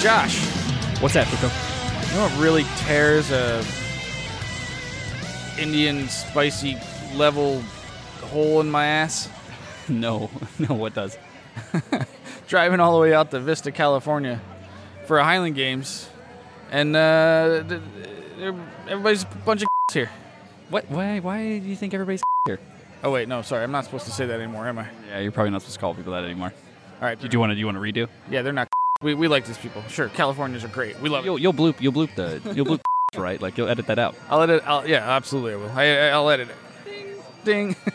Josh. What's that, Fusco? You know what really tears a Indian spicy level hole in my ass? No, no, what does? Driving all the way out to Vista, California for a Highland Games, and uh, everybody's a bunch of here. What? Why? Why do you think everybody's here? Oh wait, no, sorry, I'm not supposed to say that anymore, am I? Yeah, you're probably not supposed to call people that anymore. All right, you want to? Do you want to redo? yeah, they're not. We, we like these people. Sure, Californians are great. We love. You'll you'll bloop you'll bloop the you'll bloop right. Like you'll edit that out. I'll edit. I'll, yeah, absolutely, I will. I, I'll edit it. Ding, ding.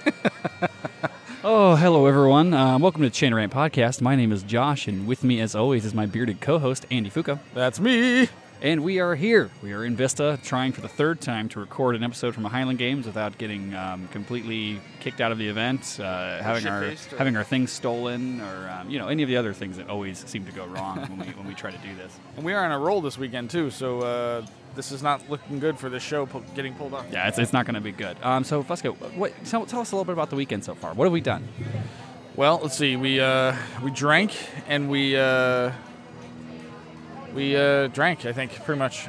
Oh, hello everyone. Uh, welcome to the Chain Rant Podcast. My name is Josh, and with me, as always, is my bearded co-host Andy Fusco. That's me. And we are here. We are in Vista, trying for the third time to record an episode from a Highland Games without getting um, completely kicked out of the event, uh, having our having our things stolen, or um, you know any of the other things that always seem to go wrong when we when we try to do this. And we are on a roll this weekend too, so uh, this is not looking good for this show getting pulled off. Yeah, it's, it's not going to be good. Um, so Fusco, what tell, tell us a little bit about the weekend so far. What have we done? Well, let's see. We uh, we drank and we uh, we uh, drank. I think pretty much.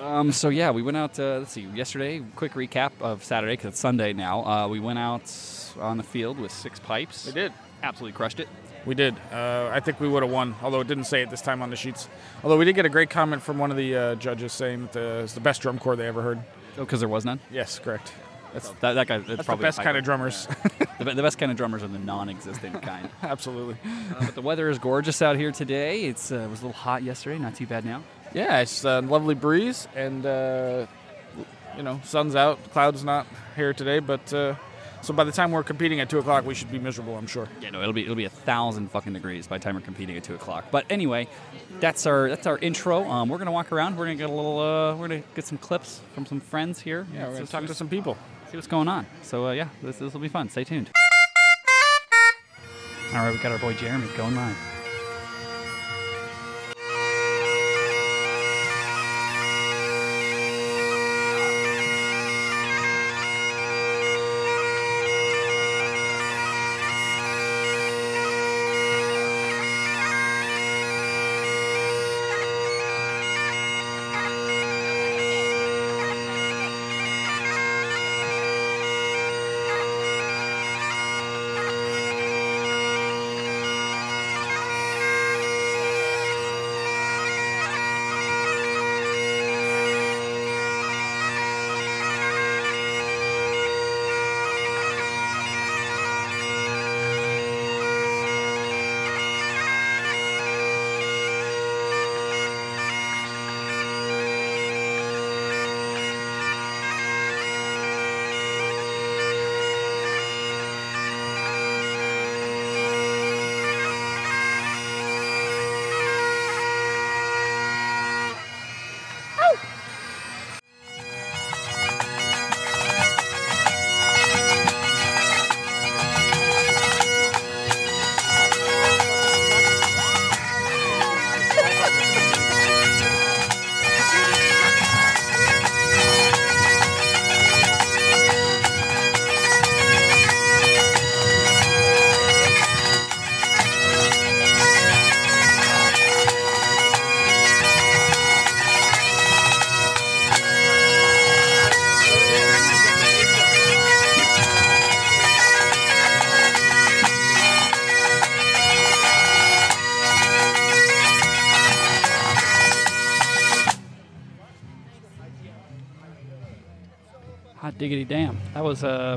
Um, so yeah, we went out. Uh, let's see. Yesterday, quick recap of Saturday because it's Sunday now. Uh, we went out on the field with six pipes. We did. Absolutely crushed it. We did. Uh, I think we would have won, although it didn't say it this time on the sheets. Although we did get a great comment from one of the uh, judges saying that the, it's the best drum corps they ever heard. Oh, because there was none. Yes, correct. That's, That, that guy. That's, that's the probably a best kind of drummers. The, the best kind of drummers are the non-existent kind. Absolutely. Uh, but the weather is gorgeous out here today. It's uh, it was a little hot yesterday. Not too bad now. Yeah, it's a lovely breeze, and uh, you know, sun's out, clouds not here today, but uh, so by the time we're competing at two o'clock, we should be miserable, I'm sure. Yeah, no, it'll be it'll be a thousand fucking degrees by the time we're competing at two o'clock. But anyway, that's our that's our intro. Um, we're gonna walk around. We're gonna get a little. Uh, we're gonna get some clips from some friends here. Yeah, we're gonna talk to some people. See what's going on. So uh, yeah, this this will be fun. Stay tuned. All right, we got our boy Jeremy going live.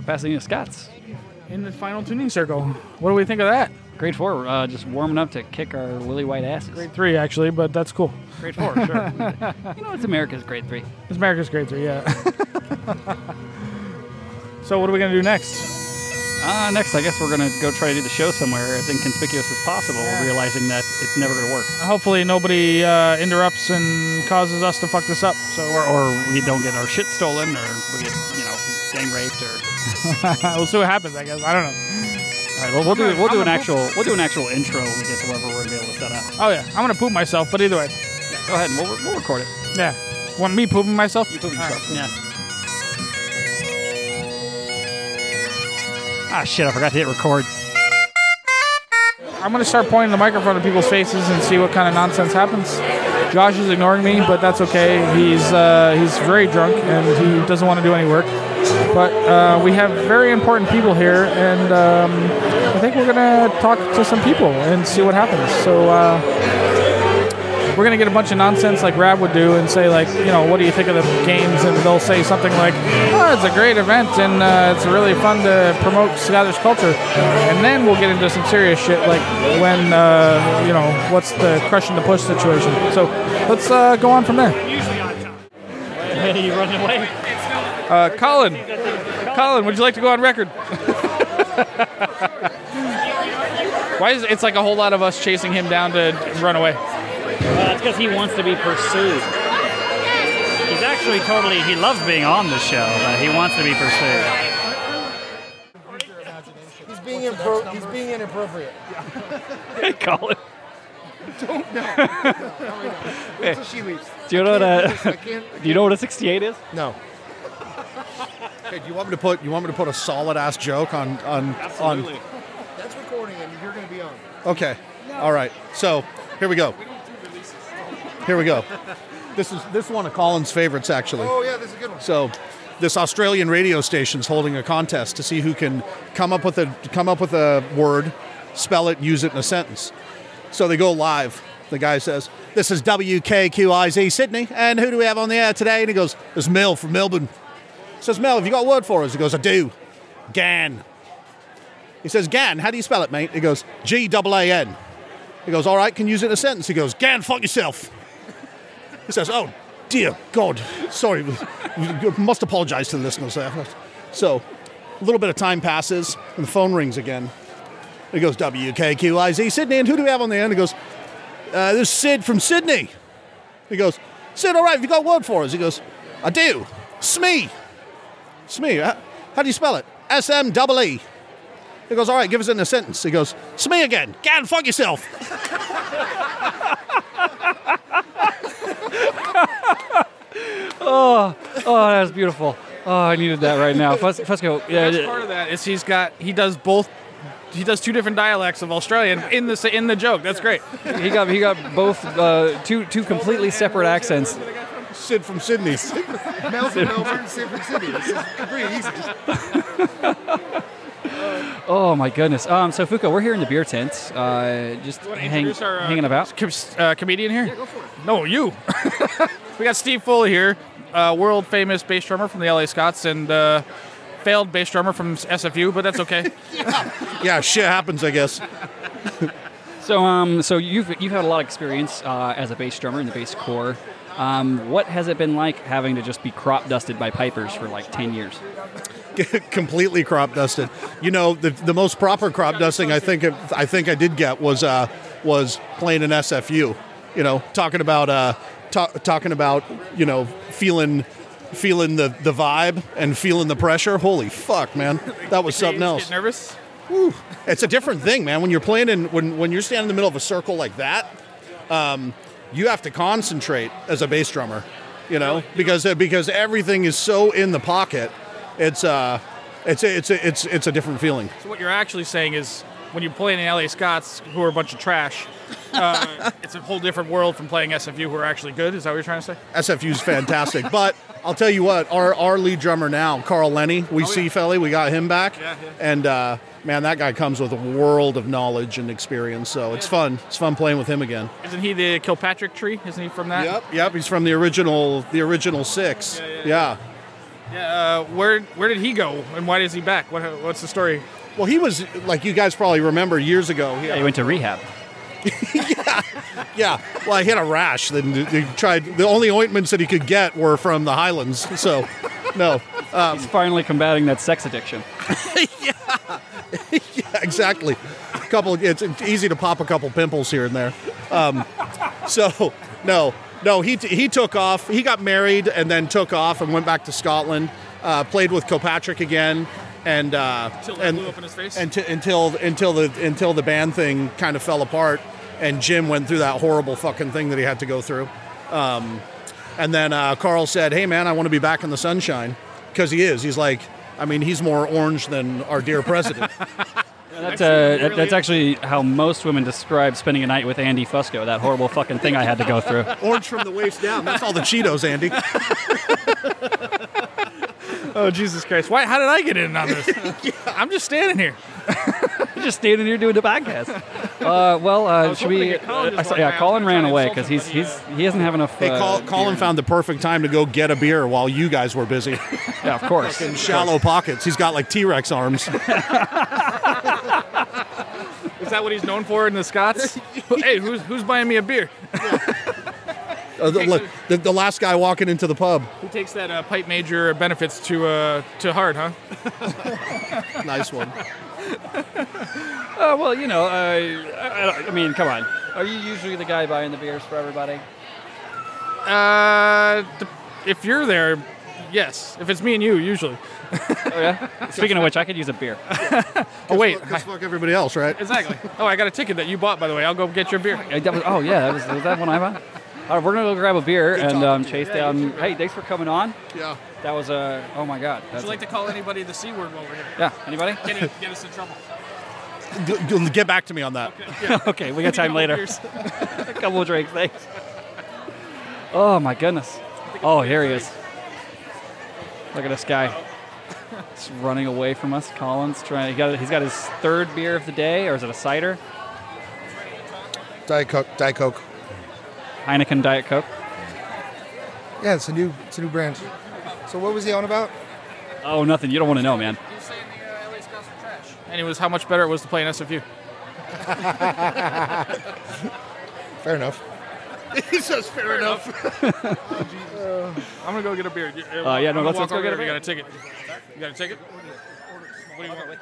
Pasadena Scots. In the final tuning circle, what do we think of that? Grade four, uh, just warming up to kick our lily white asses. Grade three, actually, but that's cool. grade four, sure. you know, it's America's grade three. It's America's grade three, yeah. so what are we gonna do next? Uh, next, I guess we're gonna go try to do the show somewhere as inconspicuous as possible, Yeah. realizing that it's never gonna work, Hopefully nobody uh, interrupts and causes us to fuck this up. So or, or we don't get our shit stolen, or we get you know gang raped, or we'll see what happens. I guess I don't know. all right, well, we'll do we'll do an actual we'll do an actual intro when we get to wherever we're gonna be able to set up. Oh yeah, I'm gonna poop myself. But either way, Yeah, go ahead and we'll, we'll record it. yeah. Want me pooping myself? You poop All yourself. Yeah. Ah shit! I forgot to hit record. I'm gonna start pointing the microphone at people's faces and see what kind of nonsense happens. Josh is ignoring me, but that's okay. He's uh, he's very drunk and he doesn't want to do any work. But uh, we have very important people here, and um, I think we're gonna talk to some people and see what happens. So. Uh, we're gonna get a bunch of nonsense like Rab would do and say like, you know, what do you think of the games? And they'll say something like, oh, it's a great event and uh, it's really fun to promote Skylar's culture. And then we'll get into some serious shit like when, uh, you know, what's the crushing the push situation. So let's uh, go on from there. Hey, you running away? Uh, Colin, Colin, would you like to go on record? Why is it, it's like a whole lot of us chasing him down to run away? Well, that's because he wants to be pursued. He's actually totally, he loves being on the show, but he wants to be pursued. He's being impro- he's being inappropriate. Hey, Colin. Don't. Wait till she leaves. Do you know what I a can't. Do you know what a 68 is? No. Hey, do you want me to put you want me to put a solid ass joke on on on? That's recording, and you're going to be on. Okay, all right. So here we go. We don't do releases. Here we go. This is this is one of Colin's favorites actually. Oh yeah, this is a good one. So this Australian radio station's holding a contest to see who can come up with a come up with a word, spell it, use it in a sentence. So they go live. The guy says, "This is WKQIZ Sydney, and who do we have on the air today?" And he goes, "It's Mel from Melbourne." Says, "Mel, have you got a word for us?" He goes, "I do." Gan. He says, "Gan, how do you spell it, mate?" He goes, "G double A N." He goes, "All right, can you use it in a sentence?" He goes, "Gan, fuck yourself." He says, "Oh dear God, sorry, must apologise to the listeners there." So, a little bit of time passes, and the phone rings again. He goes, "WKQIZ Sydney, and who do we have on the end?" He goes, uh, "This is Sid from Sydney." He goes, "Sid, all right, have you got a word for us?" He goes, "I do. Smee. Smee. How, how do you spell it? S M double E." He goes, "All right, give us in a sentence." He goes, "Smee again. Gan, fuck yourself." Oh, oh, that's beautiful. Oh, I needed that right now. Fus- Fusco, yeah, Best part of that is he's got he does both. He does two different dialects of Australian in the in the joke. That's great. he got he got both uh, two two completely separate accents. Sid from Sydney. Mel from Melbourne, Sid from Sydney. This is pretty easy. Oh my goodness. Um, so Fusco, we're here in the beer tent, uh, just hang, our, uh, hanging about. com- uh, comedian here. Yeah, go for it. No, you. we got Steve Foley here, uh, world famous bass drummer from the LA Scots and uh, failed bass drummer from SFU, but that's okay. yeah, yeah, shit happens, I guess. So, um, so you've you've had a lot of experience uh, as a bass drummer in the bass corps. Um, what has it been like having to just be crop dusted by pipers for like ten years? completely crop dusted. You know, the the most proper crop dusting I think I think I did get was uh, was playing an SFU. You know, talking about uh, ta- talking about you know feeling feeling the the vibe and feeling the pressure. Holy fuck, man, that was something Get else. nervous? It's a different thing, man. When you're playing in when when you're standing in the middle of a circle like that, um, you have to concentrate as a bass drummer. You know, because because everything is so in the pocket. It's uh, it's a, it's a, it's it's a different feeling. So what you're actually saying is when you play in the LA Scots, who are a bunch of trash, uh, it's a whole different world from playing SFU, who are actually good. Is that what you're trying to say? SFU's fantastic, but I'll tell you what, our our lead drummer now, Carl Lenny, we see Felly, we got him back, Yeah, yeah. and uh, man, that guy comes with a world of knowledge and experience. So it's fun. It's fun playing with him again. Isn't he the Kilpatrick tree? Isn't he from that? Yep, yep. He's from the original the original six. Yeah. Yeah. Uh, where where did he go, and why is he back? What what's the story? Well, he was like you guys probably remember years ago. He, Yeah, you went to rehab. yeah. Well, I hit a rash. Then they tried. The only ointments that he could get were from the Highlands. So, no. He's finally combating that sex addiction. yeah, exactly. A couple. It's easy to pop a couple pimples here and there. Um, so no, no. He he took off. He got married and then took off and went back to Scotland. Uh, played with Kilpatrick again, and uh, Until and blew up in his face? until until until the until the band thing kind of fell apart, and Jim went through that horrible fucking thing that he had to go through. Um, and then uh, Carl said, "Hey man, I want to be back in the sunshine," because he is. He's like, I mean, he's more orange than our dear president. That's, uh, that- that's actually how most women describe spending a night with Andy Fusco. That horrible fucking thing I had to go through. Orange from the waist down. That's all the Cheetos, Andy. Oh Jesus Christ! Why? How did I get in on this? I'm just standing here. You're just standing here doing the podcast. Uh, well, uh, should we? uh, I saw- yeah. Colin ran away because he's he's he doesn't have enough. Hey, uh, Col- Colin beer. found the perfect time to go get a beer while you guys were busy. Yeah, of course. In shallow pockets. He's got like T Rex arms. Is that what he's known for in the Scots? hey, who's who's buying me a beer? Uh, the, look, the, the last guy walking into the pub. Who takes that uh, pipe major benefits to uh, to heart, huh? Nice one. Uh, well, you know, uh, I, I, I mean, come on. Are you usually the guy buying the beers for everybody? Uh, if you're there, yes. If it's me and you, usually. Oh yeah. Speaking of which, I could use a beer. Oh wait, Just fuck everybody else, right? exactly. Oh, I got a ticket that you bought, by the way. I'll go get your beer. That was- oh yeah, that was, was that one I bought? All right, we're gonna go grab a beer and um, to you. chase down. Hey, thanks for coming on. Yeah. That was a. Uh, oh my god. Would That's you like to call anybody the c word while we're here? yeah. Anybody? Get, it, get us in trouble. G- g- Get back to me on that. okay, we got time later. a couple of drinks, thanks. Oh my goodness. Oh, here he is. Look at this guy. He's running away from us. Collins trying. He got. He's got his third beer of the day, or is it a cider? Diet Coke. Diet Coke. Heineken Diet Coke. Yeah, it's a new it's a new brand. So what was he on about? Oh, nothing. You don't want to know, man. Uh, and it was how much better it was to play in SFU. Fair enough. he says fair enough. Uh, I'm gonna go get a beer. You- Uh, uh yeah, no, let's- let's go get a there. You beer. got a ticket. You got a ticket? What do you want?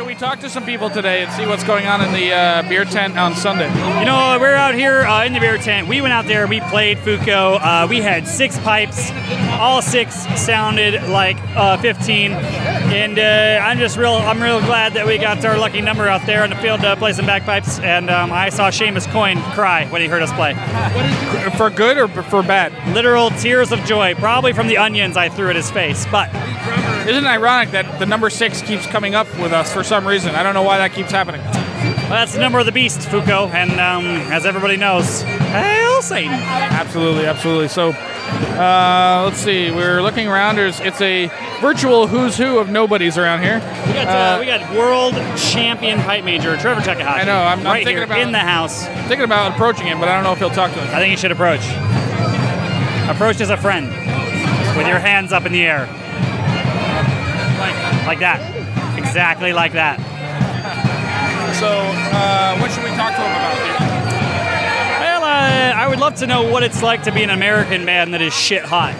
Should we talk to some people today and see what's going on in the uh, beer tent on Sunday? You know, we're out here uh, in the beer tent. We went out there, we played Fusco. Uh, we had six pipes. All six sounded like uh, 15. And uh, I'm just real, I'm real glad that we got our lucky number out there on the field to play some bagpipes. And um, I saw Seamus Coyne cry when he heard us play. For good or for bad? Literal tears of joy, probably from the onions I threw at his face. But Isn't it ironic that the number six keeps coming up with us for some reason? I don't know why that keeps happening. well, that's the number of the beast, Fusco. And um, as everybody knows, hail Satan. Absolutely, absolutely. So, uh, let's see. We're looking around. There's it's a virtual who's who of nobodies around here. We got, uh, we got world champion pipe major Trevor Takahashi. I know, I'm- I'm right thinking here about- in the house. Thinking about approaching him, but I don't know if he'll talk to us. I think you should approach. Approach as a friend, with your hands up in the air, like that, exactly like that. So, uh, what should we talk to him about? Well, uh, I would love to know what it's like to be an American man that is shit hot.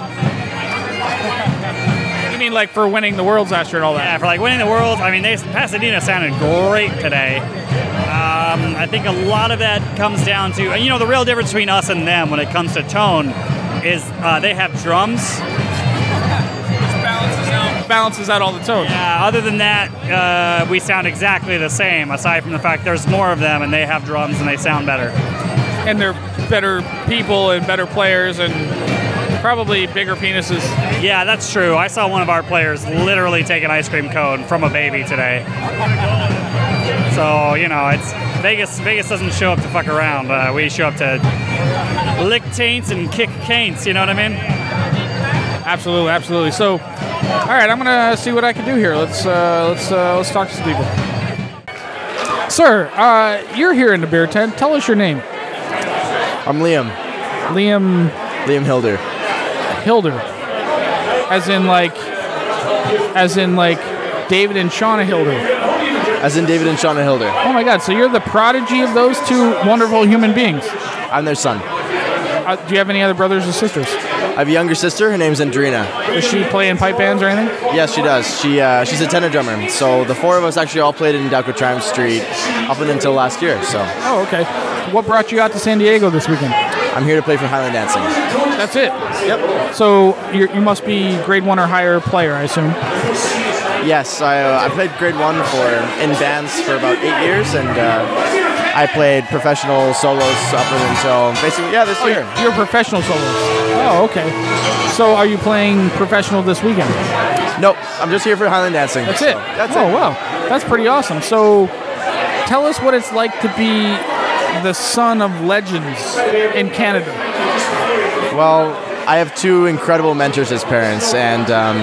You mean like for winning the world's last year and all that? Yeah, for like winning the world. I mean, they, Pasadena sounded great today. Um, I think a lot of that comes down to, and you know, the real difference between us and them when it comes to tone is uh, they have drums. Balances out, all the tones. Yeah, other than that, uh, we sound exactly the same, aside from the fact there's more of them and they have drums and they sound better. And they're better people and better players and probably bigger penises. Yeah, that's true. I saw one of our players literally take an ice cream cone from a baby today. So, you know, it's Vegas Vegas doesn't show up to fuck around. Uh, we show up to lick taints and kick canes, you know what I mean? Absolutely, absolutely. So, all right, I'm gonna see what I can do here. Let's uh, let's uh, let's talk to some people. Sir, uh, you're here in the beer tent. Tell us your name. I'm Liam. Liam Liam Hilder. Hilder, as in like, as in like David and Shauna Hilder. As in David and Shauna Hilder. Oh my God! So you're the prodigy of those two wonderful human beings. I'm their son. Uh, do you have any other brothers or sisters? I have a younger sister. Her name's Andrina. Does she play in pipe bands or anything? Yes, she does. She uh, she's a tenor drummer. So the four of us actually all played in Delco Triumph Street up until last year. So Oh, okay. What brought you out to San Diego this weekend? I'm here to play for Highland Dancing. That's it. Yep. So you must be grade one or higher player, I assume. Yes, I, uh, I played grade one for in bands for about eight years, and uh, I played professional solos up until basically yeah this Oh, year. you're a professional soloist. Oh, okay. So are you playing professional this weekend? Nope, I'm just here for Highland dancing. That's so it. That's oh, it. wow. That's pretty awesome. So tell us what it's like to be the son of legends in Canada. Well, I have two incredible mentors as parents, and um,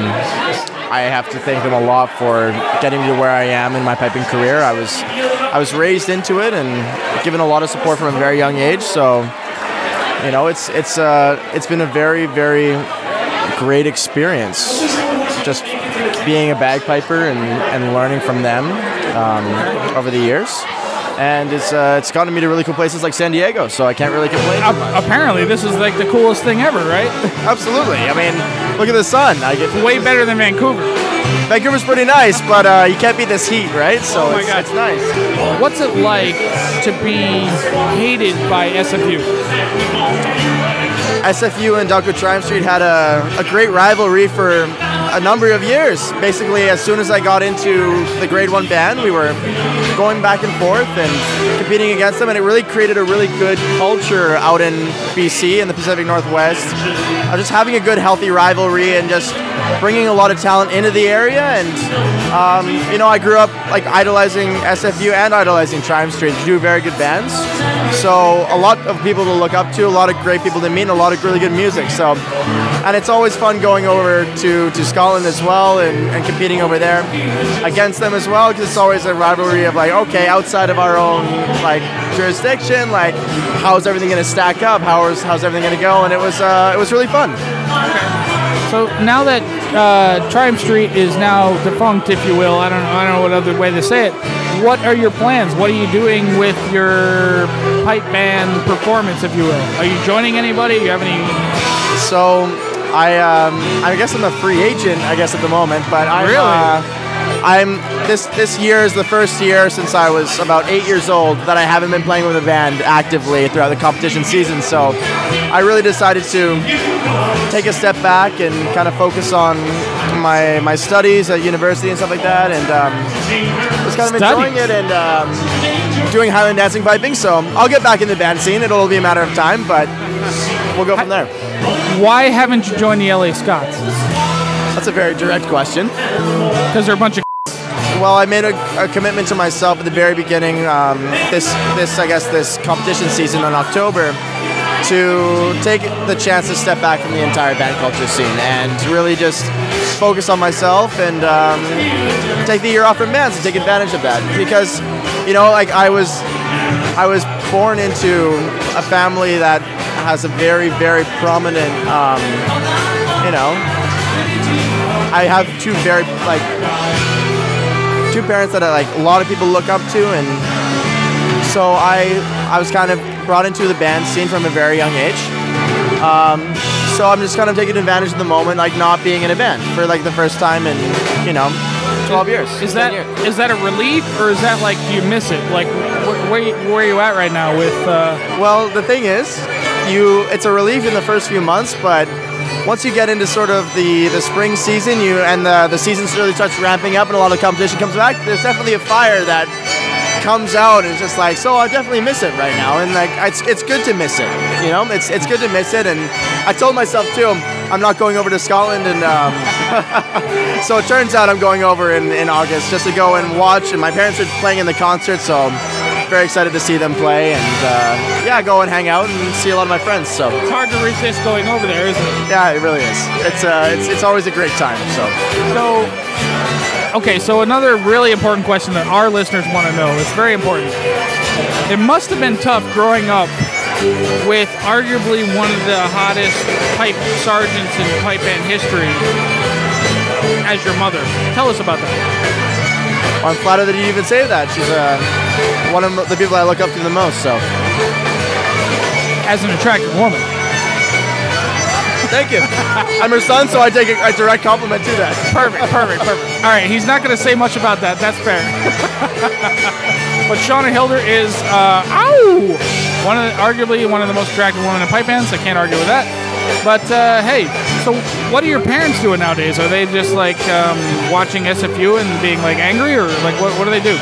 I have to thank them a lot for getting me to where I am in my piping career. I was I was raised into it and given a lot of support from a very young age. So, you know, it's it's uh, it's been a very very great experience. Just being a bagpiper and, and learning from them um, over the years. And it's uh, it's gotten me to really cool places like San Diego, so I can't really complain. Apparently, this is like the coolest thing ever, right? Absolutely. I mean, look at the sun. I get Way better than Vancouver. Vancouver's pretty nice, but uh, you can't beat this heat, right? So Oh my it's, God. it's nice. What's it like to be hated by SFU? SFU and Delco Triumph Street had a, a great rivalry for a number of years. Basically, as soon as I got into the Grade 1 band, we were going back and forth and competing against them, and it really created a really good culture out in BC in the Pacific Northwest. Uh, just having a good, healthy rivalry and just bringing a lot of talent into the area. And, um, you know, I grew up like idolizing SFU and idolizing Triumph Street, two very good bands. So a lot of people to look up to, a lot of great people to meet, and a lot of really good music. So, and it's always fun going over to, to Scotland as well and, and competing over there against them as well because it's always a rivalry of like, okay, outside of our own like jurisdiction, like how's everything going to stack up? How's how's everything going to go? And it was uh, it was really fun. So now that uh, Triumph Street is now defunct, if you will, I don't, I don't know what other way to say it. What are your plans? What are you doing with your pipe band performance, if you will? Are you joining anybody? You have any? So I um, I guess I'm a free agent, I guess at the moment, but I'm Really? uh, I'm this this year is the first year since I was about eight years old that I haven't been playing with a band actively throughout the competition season. So I really decided to take a step back and kind of focus on my my studies at university and stuff like that, and um, just kind of enjoying it and um, doing Highland dancing piping. So I'll get back in the band scene. It'll be a matter of time, but we'll go from there. Why haven't you joined the LA Scots? That's a very direct question. Because they're a bunch of. Well, I made a, a commitment to myself at the very beginning. Um, this, this, I guess, this competition season in October, to take the chance to step back from the entire band culture scene and really just focus on myself and um, take the year off from bands and take advantage of that. Because, you know, like I was, I was born into a family that has a very, very prominent, um, you know, I have two very like two parents that I, like a lot of people look up to, and so I I was kind of brought into the band scene from a very young age. Um, so I'm just kind of taking advantage of the moment, like not being in a band for like the first time in you know 12 years. Is 10 that years. is that a relief or is that like you miss it? Like wh- where you- where are you at right now with? Uh, Well, the thing is, you it's a relief in the first few months, but once you get into sort of the, the spring season, you and the, the season really starts ramping up, and a lot of competition comes back. There's definitely a fire that comes out, and it's just like, so I definitely miss it right now, and like it's it's good to miss it, you know. It's it's good to miss it, and I told myself too, I'm not going over to Scotland, and um, so it turns out I'm going over in, in August just to go and watch, and my parents are playing in the concert, so. Very excited to see them play and uh, yeah, go and hang out and see a lot of my friends. So it's hard to resist going over there, isn't it? yeah, it really is. It's uh, it's, it's always a great time. So So, okay, so another really important question that our listeners want to know. It's very important. It must have been tough growing up with arguably one of the hottest pipe sergeants in pipe band history as your mother. Tell us about that. I'm flattered that you even say that. She's uh, one of the people I look up to the most. So As an attractive woman. thank you. I'm her son, so I take a, a direct compliment to that. Perfect, perfect, perfect. All right, he's not going to say much about that. That's fair. but Shauna Hilder is, uh, ow, one of the, arguably one of the most attractive women in pipe bands. I can't argue with that. But uh, hey, so what are your parents doing nowadays? Are they just like um, watching SFU and being like angry, or like what, what do they do?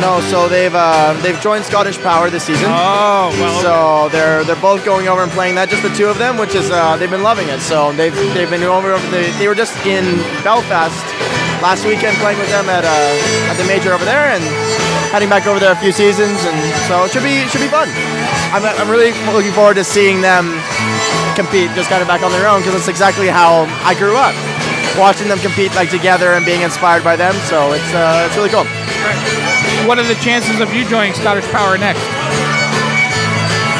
No, so they've uh, they've joined Scottish Power this season. Oh, well, So they're they're both going over and playing that, just the two of them, which is uh, they've been loving it. So they've they've been over. They, they were just in Belfast last weekend playing with them at uh, at the major over there, and heading back over there a few seasons, and so it should be it should be fun. I'm I'm really looking forward to seeing them compete, just kind of back on their own, because that's exactly how I grew up, watching them compete like together and being inspired by them. So it's uh, it's really cool. what are the chances of you joining Scottish Power next?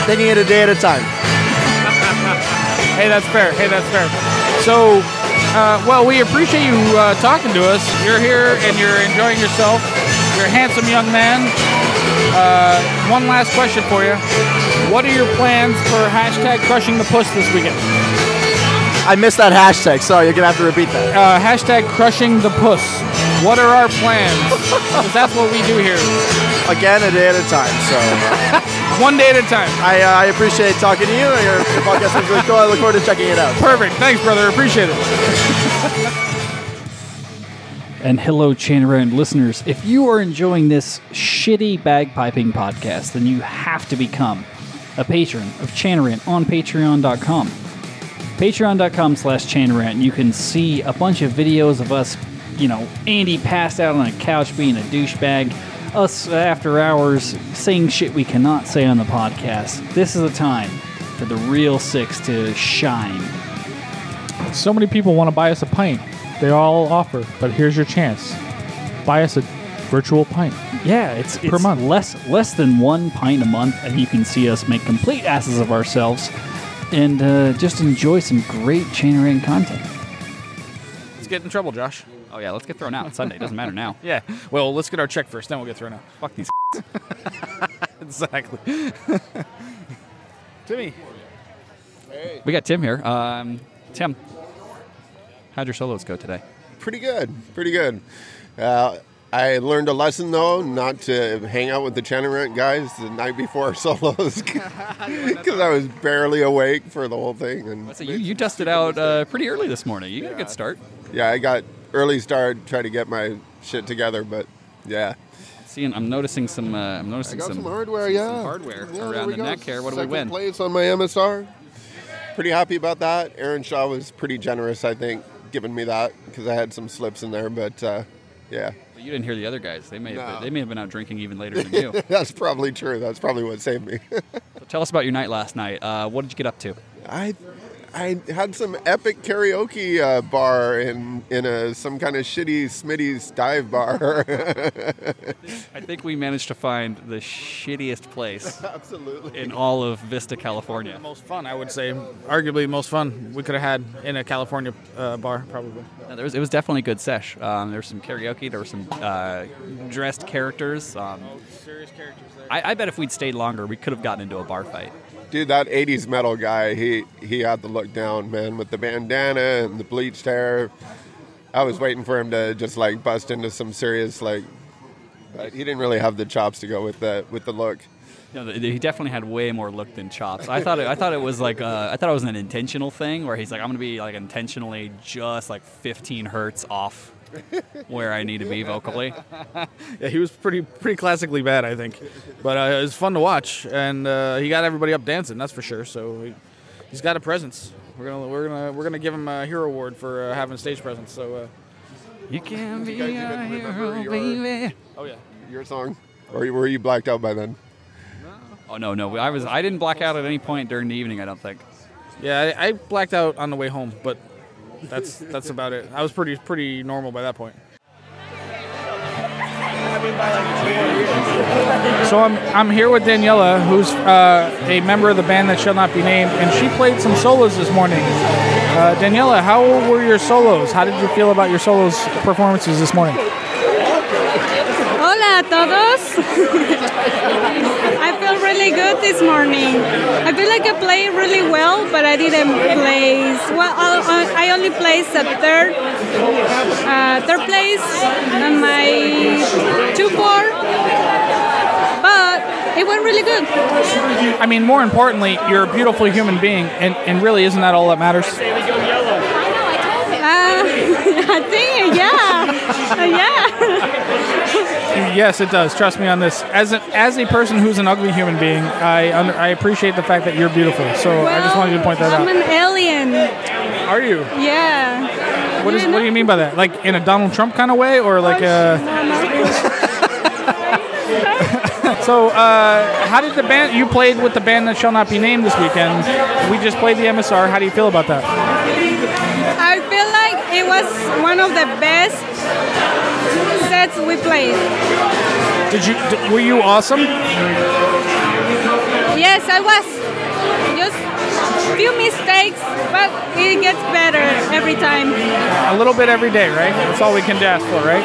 Taking it a day at a time. Hey, that's fair. Hey, that's fair. So, uh, well, we appreciate you uh, talking to us. You're here and you're enjoying yourself. You're a handsome young man. Uh, one last question for you. What are your plans for hashtag crushing the puss this weekend? I missed that hashtag. Sorry, you're gonna have to repeat that. Uh, hashtag crushing the puss. What are our plans? 'Cause that's what we do here. Again, a day at a time. So One day at a time. I, uh, I appreciate talking to you. Your, your podcast is really cool. I look forward to checking it out. Perfect. Thanks, brother. Appreciate it. And hello, Chanarant listeners. If you are enjoying this shitty bagpiping podcast, then you have to become a patron of Chanarant on patreon.com. Patreon.com slash Chanarant. You can see a bunch of videos of us, you know, Andy passed out on a couch being a douchebag, us after hours saying shit we cannot say on the podcast. This is a time for the real six to shine. So many people want to buy us a pint. They all offer, but here's your chance. Buy us a virtual pint. Yeah, it's, Per it's month. less less than one pint a month, and you can see us make complete asses of ourselves and uh, just enjoy some great Chainring content. Let's get in trouble, Josh. Oh yeah, let's get thrown out on Sunday. Doesn't matter now. Yeah. Well, let's get our check first, then we'll get thrown out. Fuck these. Exactly. Timmy. Hey. We got Tim here. Um, Tim, how'd your solos go today? Pretty good. Pretty good. Uh, I learned a lesson though, not to hang out with the Chanarant guys the night before solos, because I was barely awake for the whole thing. And So you, you dusted out uh, pretty early this morning. You got a good start. yeah, I got early start, try to get my shit together, but yeah. Seeing, I'm noticing some. Uh, I'm I noticing got some, some, hardware, yeah. some hardware Yeah, around we the go. neck here. What do we Second win? place on my MSR. Pretty happy about that. Aaron Shaw was pretty generous, I think, giving me that because I had some slips in there. But uh, yeah, But you didn't hear the other guys. They may have No. been, they may have been out drinking even later than you. that's probably true. That's probably what saved me. so tell us about your night last night. Uh, what did you get up to? I I had some epic karaoke uh, bar in in a some kind of shitty Smitty's dive bar. I think we managed to find the shittiest place Absolutely. in all of Vista, California. The Most fun, I would say. Arguably the most fun we could have had in a California uh, bar, probably. No, there was, it was definitely a good sesh. Um, there was some karaoke. There were some uh, dressed characters. Um, Serious characters there. I, I bet if we'd stayed longer, we could have gotten into a bar fight. Dude, that '80s metal guy, he he had the look down, man, with the bandana and the bleached hair. I was waiting for him to just like bust into some serious like. But he didn't really have the chops to go with the with the look. You he definitely had way more look than chops. I thought it, I thought it was like uh, I thought it was an intentional thing where he's like I'm gonna be like intentionally just like 15 hertz off where I need to be vocally. Yeah, he was pretty pretty classically bad, I think. But uh, it was fun to watch, and uh, he got everybody up dancing. That's for sure. So he, he's got a presence. We're gonna we're gonna we're gonna give him a hero award for uh, having a stage presence. So uh, You can be You a hero, your- baby. oh yeah. Your song, or were you blacked out by then? No. Oh no, no, I was I didn't black out at any point during the evening. I don't think. Yeah, I, I blacked out on the way home, but that's that's about it. I was pretty pretty normal by that point. So I'm I'm here with Daniela, who's uh, a member of the band that shall not be named, and she played some solos this morning. Uh, Daniela, how were your solos? How did you feel about your solos performances this morning? Hola a todos. I feel really good this morning. I feel like I played really well, but I didn't place. Well, I I only placed a third, uh, third place on my two four. but it went really good. I mean, more importantly, you're a beautiful human being, and, and really, isn't that all that matters? Uh, I think, yeah, yeah. Yes, it does. Trust me on this. As a, as a person who's an ugly human being, I under, I appreciate the fact that you're beautiful. So I just wanted you to point that out. I'm an alien. Are you? Yeah. What is? What do you mean by that? Like in a Donald Trump kind of way, or like a? So, uh, how did the band? You played with the band that shall not be named this weekend. We just played the MSR. How do you feel about that? I feel like it was one of the best sets we played. Did you? d- Were you awesome? Yes, I was. Just few mistakes, but it gets better every time. A little bit every day, right? That's all we can ask for, right?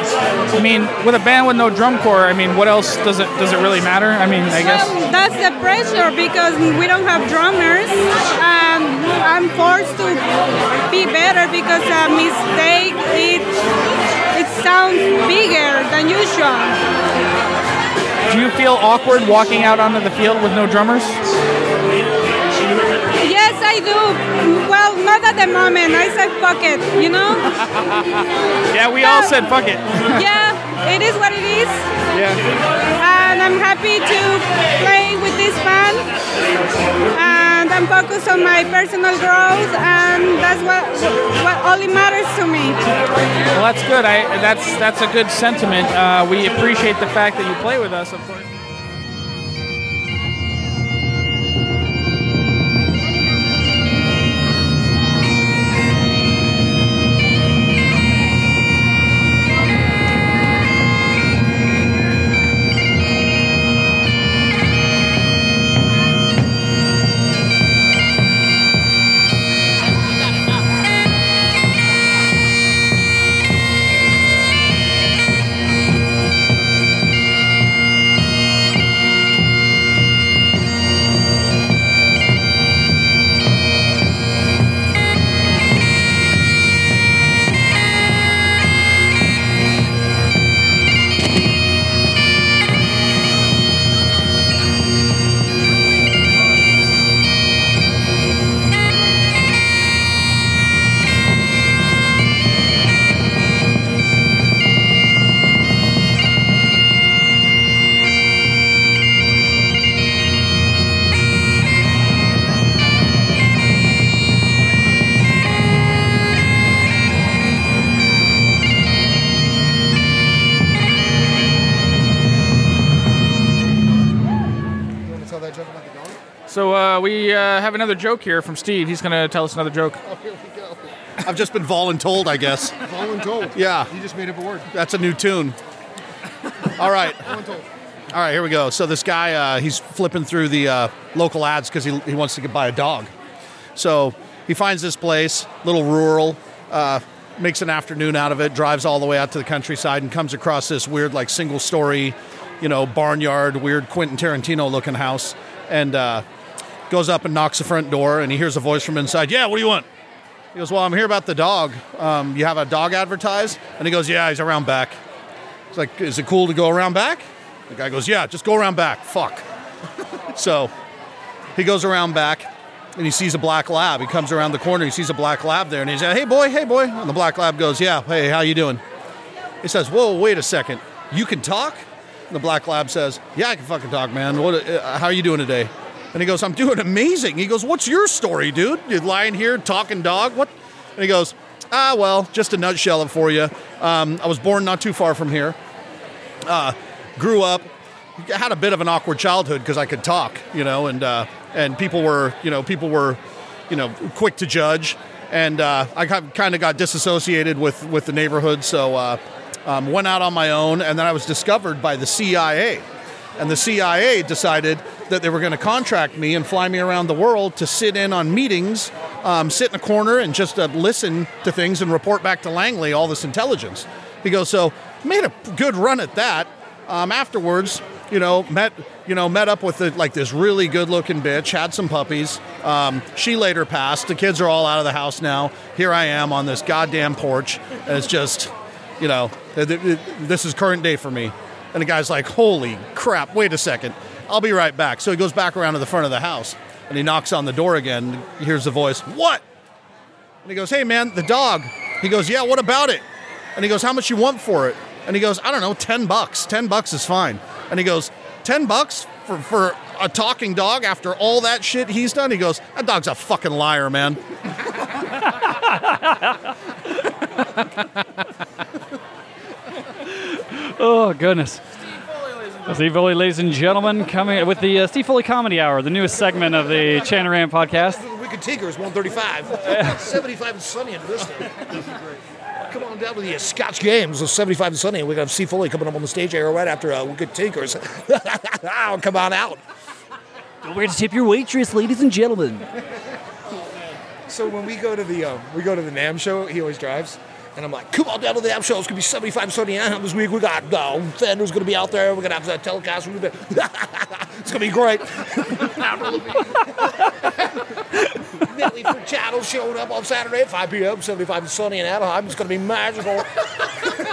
I mean, with a band with no drum corps, I mean, what else does it does it really matter? I mean, I guess. That's the pressure because we don't have drummers. Um, I'm forced to be better because a mistake it sounds bigger than usual. Do you feel awkward walking out onto the field with no drummers? Yes, I do. Well, not at the moment. I said fuck it, you know? Yeah, we all said fuck it. yeah, it is what it is. Yeah. And I'm happy to play with this band. And I'm focused on my personal growth, and that's what what only matters to me. Well, that's good. I that's that's a good sentiment. Uh, we appreciate the fact that you play with us, of course. Have another joke here from Steve. He's going to tell us another joke. Here we go. I've just been voluntold, I guess. Voluntold. Yeah. You just made up a word. That's a new tune. All right. Voluntold. All right, here we go. So this guy, uh, he's flipping through the uh, local ads because he, he wants to get buy a dog. So he finds this place, little rural, uh, makes an afternoon out of it, drives all the way out to the countryside, and comes across this weird, like single story, you know, barnyard, weird Quentin Tarantino looking house, and uh, goes up and knocks the front door, and he hears a voice from inside. Yeah, what do you want? He goes, Well, I'm here about the dog. Um, you have a dog advertised? And he goes, Yeah, he's around back. He's like, Is it cool to go around back? The guy goes, Yeah, just go around back. Fuck. so he goes around back and he sees a black lab. He comes around the corner, he sees a black lab there, and he's like, Hey boy, hey boy. And the black lab goes, Yeah, hey, how you doing? He says, Whoa, wait a second. You can talk? And the black lab says, Yeah, I can fucking talk, man. What, uh, how are you doing today? And he goes, I'm doing amazing. He goes, What's your story, dude? You're lying here talking dog? What? And he goes, Ah, well, just a nutshell it for you. Um, I was born not too far from here. Uh, grew up, had a bit of an awkward childhood because I could talk, you know, and uh, and people were, you know, people were, you know, quick to judge, and uh, I kind of got disassociated with with the neighborhood, so uh, um, went out on my own, and then I was discovered by the CIA, and the CIA decided that they were going to contract me and fly me around the world to sit in on meetings, um, sit in a corner and just uh, listen to things and report back to Langley all this intelligence. He goes, so made a good run at that. Um, afterwards, you know, met you know met up with the, like this really good looking bitch, had some puppies. Um, she later passed. The kids are all out of the house now. Here I am on this goddamn porch, and it's just, you know, th- th- this is current day for me. And the guy's like, holy crap, wait a second. I'll be right back. So he goes back around to the front of the house and he knocks on the door again. He hears the voice, What? And he goes, Hey man, the dog. He goes, Yeah, what about it? And he goes, How much you want for it? And he goes, I don't know, 10 bucks. 10 bucks is fine. And he goes, 10 bucks for, for a talking dog after all that shit he's done? He goes, That dog's a fucking liar, man. Oh goodness. Steve Foley, ladies and gentlemen, coming with the uh, Steve Foley Comedy Hour, the newest segment of the Chanaran podcast. Wicked Tinkers, 135. 75 and sunny in Vista. Come on down to the uh, Scotch Games, so 75 and sunny. And we're going to have C. Foley coming up on the stage here right after uh, Wicked Tinkers. oh, come on out. Don't forget to tip your waitress, ladies and gentlemen. So when we go to the um, we go to the NAMM show, he always drives. And I'm like, come on down to the NAMM show. It's gonna be 75 sunny Anaheim this week. We got uh, Fender's gonna be out there. We're gonna have the telecast. Gonna- be... it's gonna be great. Nelly Furtado showed up on Saturday at 5 p.m. 75 and sunny in Anaheim. It's gonna be magical.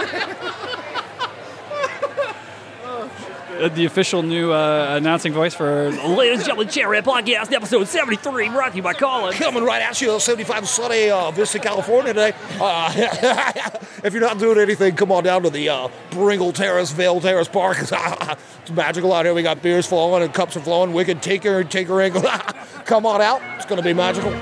the official new uh, announcing voice for ladies and gentlemen, Chanaran podcast, episode 73, brought to you by Colin. Coming right at you, 75 and sunny, uh, Vista, California today. Uh, if you're not doing anything, come on down to the uh, Brengle Terrace, Vale Terrace Park. it's magical out here. We got beers flowing and cups are flowing. Wicked tinker and tinkering. come on out. It's going to be magical.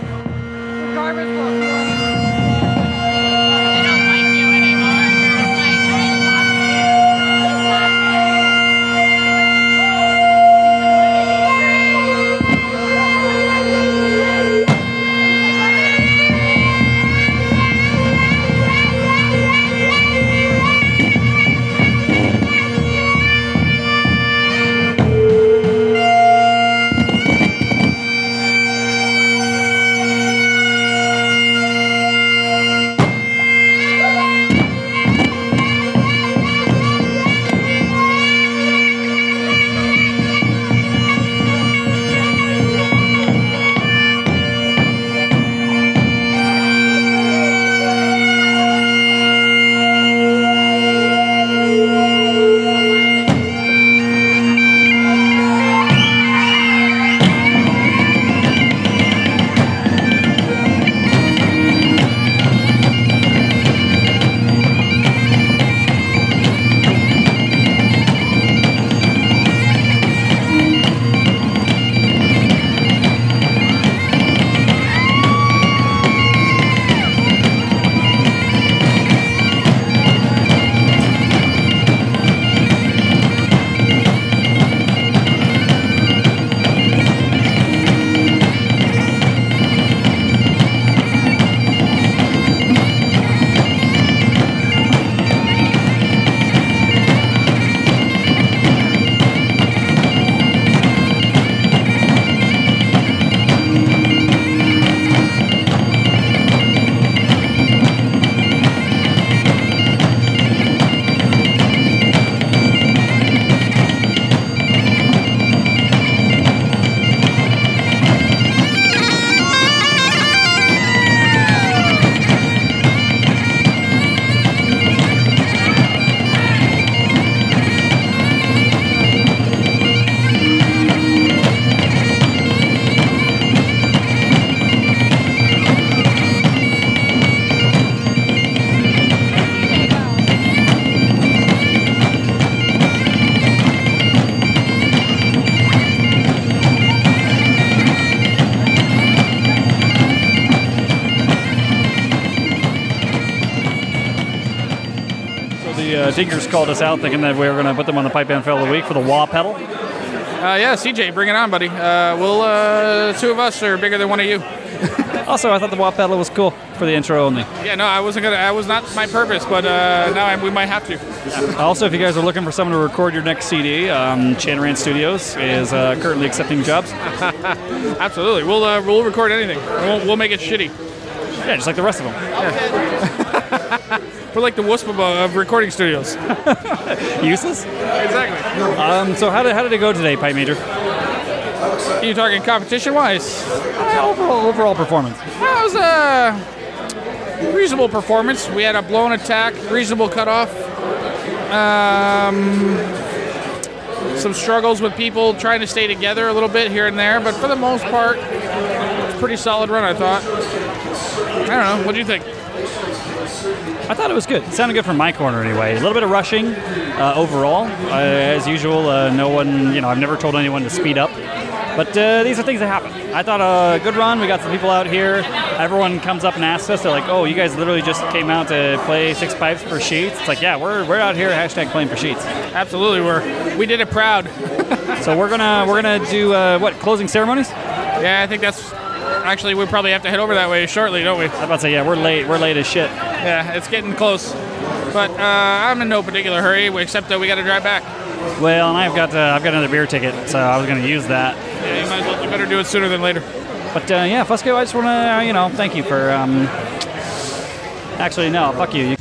Uh, Dinkers called us out thinking that we were going to put them on the Pipe Band Fail of the Week for the wah pedal. Uh, yeah, CJ, bring it on, buddy. Uh, we'll uh, two of us are bigger than one of you. Also, I thought the wah pedal was cool for the intro only. Yeah, no, I wasn't gonna. I was not my purpose, but uh, now I, we might have to. Also, if you guys are looking for someone to record your next CD, um, Chanaran Studios is uh, currently accepting jobs. Absolutely, we'll uh, we'll record anything. We'll, we'll make it shitty. Yeah, just like the rest of them. We're like the WSPA of recording studios. Useless. exactly. Um, so how did how did it go today, Pipe Major? Are you talking competition wise? Uh, overall, overall performance. That was a reasonable performance. We had a blown attack, reasonable cutoff. Um, some struggles with people trying to stay together a little bit here and there, but for the most part, it's a pretty solid run. I thought. I don't know. What do you think? I thought it was good. It sounded good from my corner anyway. A little bit of rushing uh, overall, uh, as usual. Uh, no one, you know, I've never told anyone to speed up, but uh, these are things that happen. I thought a good run. We got some people out here. Everyone comes up and asks us. They're like, "Oh, you guys literally just came out to play six pipes for sheets?" It's like, yeah, we're, we're out here hashtag playing for sheets. Absolutely, we're we did it proud. So we're gonna we're gonna do uh, what closing ceremonies? Yeah, I think that's actually we probably have to head over that way shortly, don't we? I'm about to say, yeah, we're late. We're late as shit. Yeah, it's getting close. But uh, I'm in no particular hurry, except that we got to drive back. Well, and I've got uh, I've got another beer ticket, so I was gonna use that. Yeah, you might as well. You better do it sooner than later. But uh, yeah, Fusco, I just want to, you know, thank you for. Um, actually, no, fuck you. You-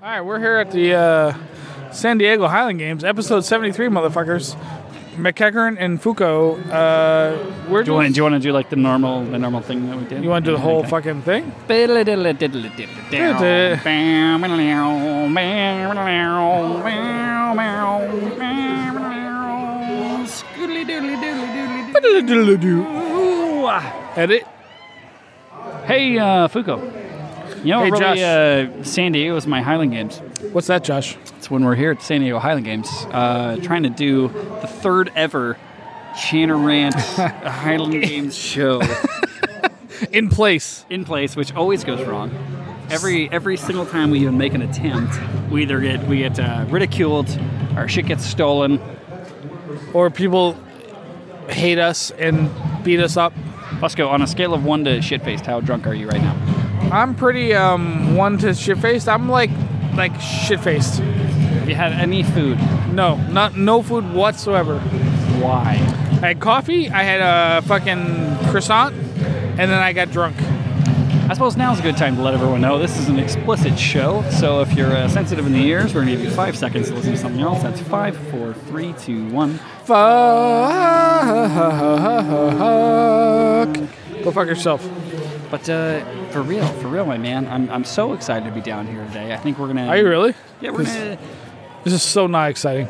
All right, we're here at the uh, San Diego Highland Games, episode 73, motherfuckers. McEachern and Fusco. Uh, we're do you want do you want to do like the normal the normal thing that we did? you want to do the whole fucking thing? Edit. Hey, uh, Fuko. You know, Hey, really, Josh. uh, San Diego is my Highland Games. What's that, Josh? It's when we're here at San Diego Highland Games, uh, trying to do the third ever Chanarant Highland Games show In place. in place, which always goes wrong. Every every single time we even make an attempt, we either get we get uh, ridiculed, our shit gets stolen. Or people hate us and beat us up. Fusco, on a scale of one to shit faced, how drunk are you right now? I'm pretty um one to shit faced. I'm like like shit faced. Have you had any food? No, not no food whatsoever. Why? I had coffee. I had a fucking croissant, and then I got drunk. I suppose now's a good time to let everyone know this is an explicit show. So if you're uh, sensitive in the ears, we're to give you five seconds to listen to something else. That's five, four, three, two, one. Fuck. Go fuck yourself. But uh, for real, for real, my man, I'm, I'm so excited to be down here today. I think we're gonna. Are you really? Yeah, we're gonna This is so not exciting.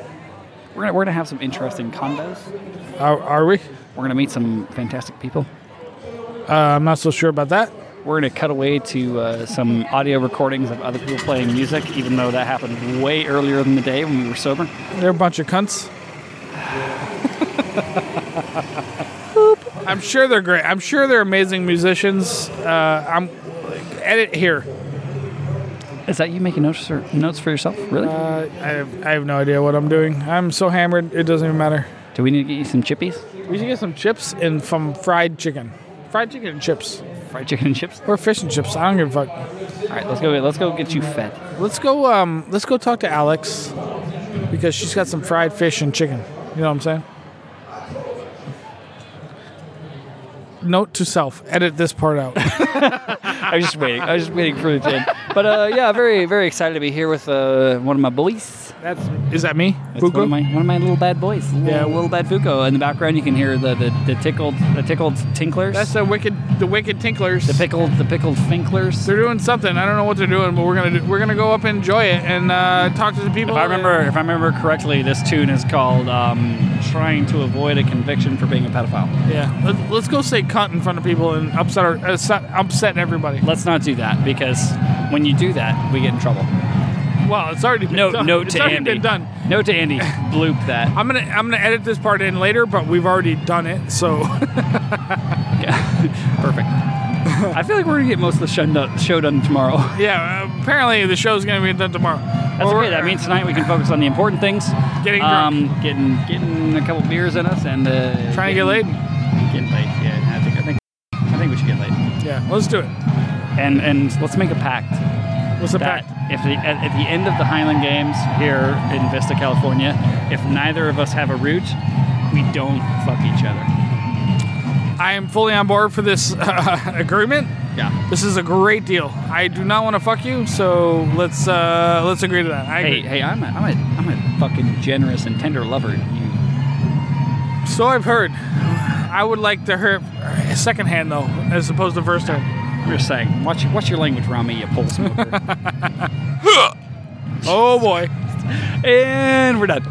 we're gonna we're gonna have some interesting combos. Are, are we? We're gonna meet some fantastic people. Uh, I'm not so sure about that. We're gonna cut away to uh, some audio recordings of other people playing music, even though that happened way earlier in the day when we were sober. They're a bunch of cunts. I'm sure they're great. I'm sure they're amazing musicians. Uh, I'm edit here. Is that you making notes for notes for yourself? Really? Uh, I, have, I have no idea what I'm doing. I'm so hammered, it doesn't even matter. Do we need to get you some chippies? We should get some chips and some fried chicken. Fried chicken and chips. Fried chicken and chips. Or fish and chips. I don't give a fuck. All right, let's go. Let's go get you fed. Let's go. Um, let's go talk to Alex because she's got some fried fish and chicken. You know what I'm saying? Note to self: edit this part out. I was just waiting. I was just waiting for the end. But uh, yeah, very very excited to be here with uh, one of my boys. That's is that me? That's one of my one of my little bad boys. Little, Yeah. little bad Fuko. In the background, you can hear the the, the tickled the tickled tinklers. That's the wicked, the wicked tinklers. the pickled the pickled finklers. They're doing something. I don't know what they're doing, but we're gonna do, we're gonna go up and enjoy it and uh, talk to the people. If I remember, if I remember correctly, this tune is called um, trying to avoid a conviction for being a pedophile. Yeah. Let, let's go say cunt in front of people and upset our, upset, upset everybody. Let's not do that because when you do that, we get in trouble. Well, it's already been Note, done. note it's to already Andy. been done. Note to Andy. Bloop that. I'm gonna I'm gonna edit this part in later, but we've already done it. So Perfect. I feel like we're gonna get most of the show done, show done tomorrow. yeah, apparently the show's gonna be done tomorrow. That's okay. That means tonight we can focus on the important things. Getting um, getting getting a couple beers in us and uh, Trying to get laid? Getting laid. Yeah, I think I think I think we should get laid. Yeah, let's do it. And and let's make a pact. What's the that pact? If the, at, at the end of the Highland Games here in Vista, California, if neither of us have a route, we don't fuck each other. I am fully on board for this uh, agreement. Yeah. This is a great deal. I do not want to fuck you, so let's uh, let's agree to that. I Hey, agree. hey, I'm a, I'm a, I'm a fucking generous and tender lover. You, So I've heard. I would like to hear second hand though, as opposed to first hand. Just saying. Watch, watch your language, Rami, you pole smoker. Oh boy. and we're done.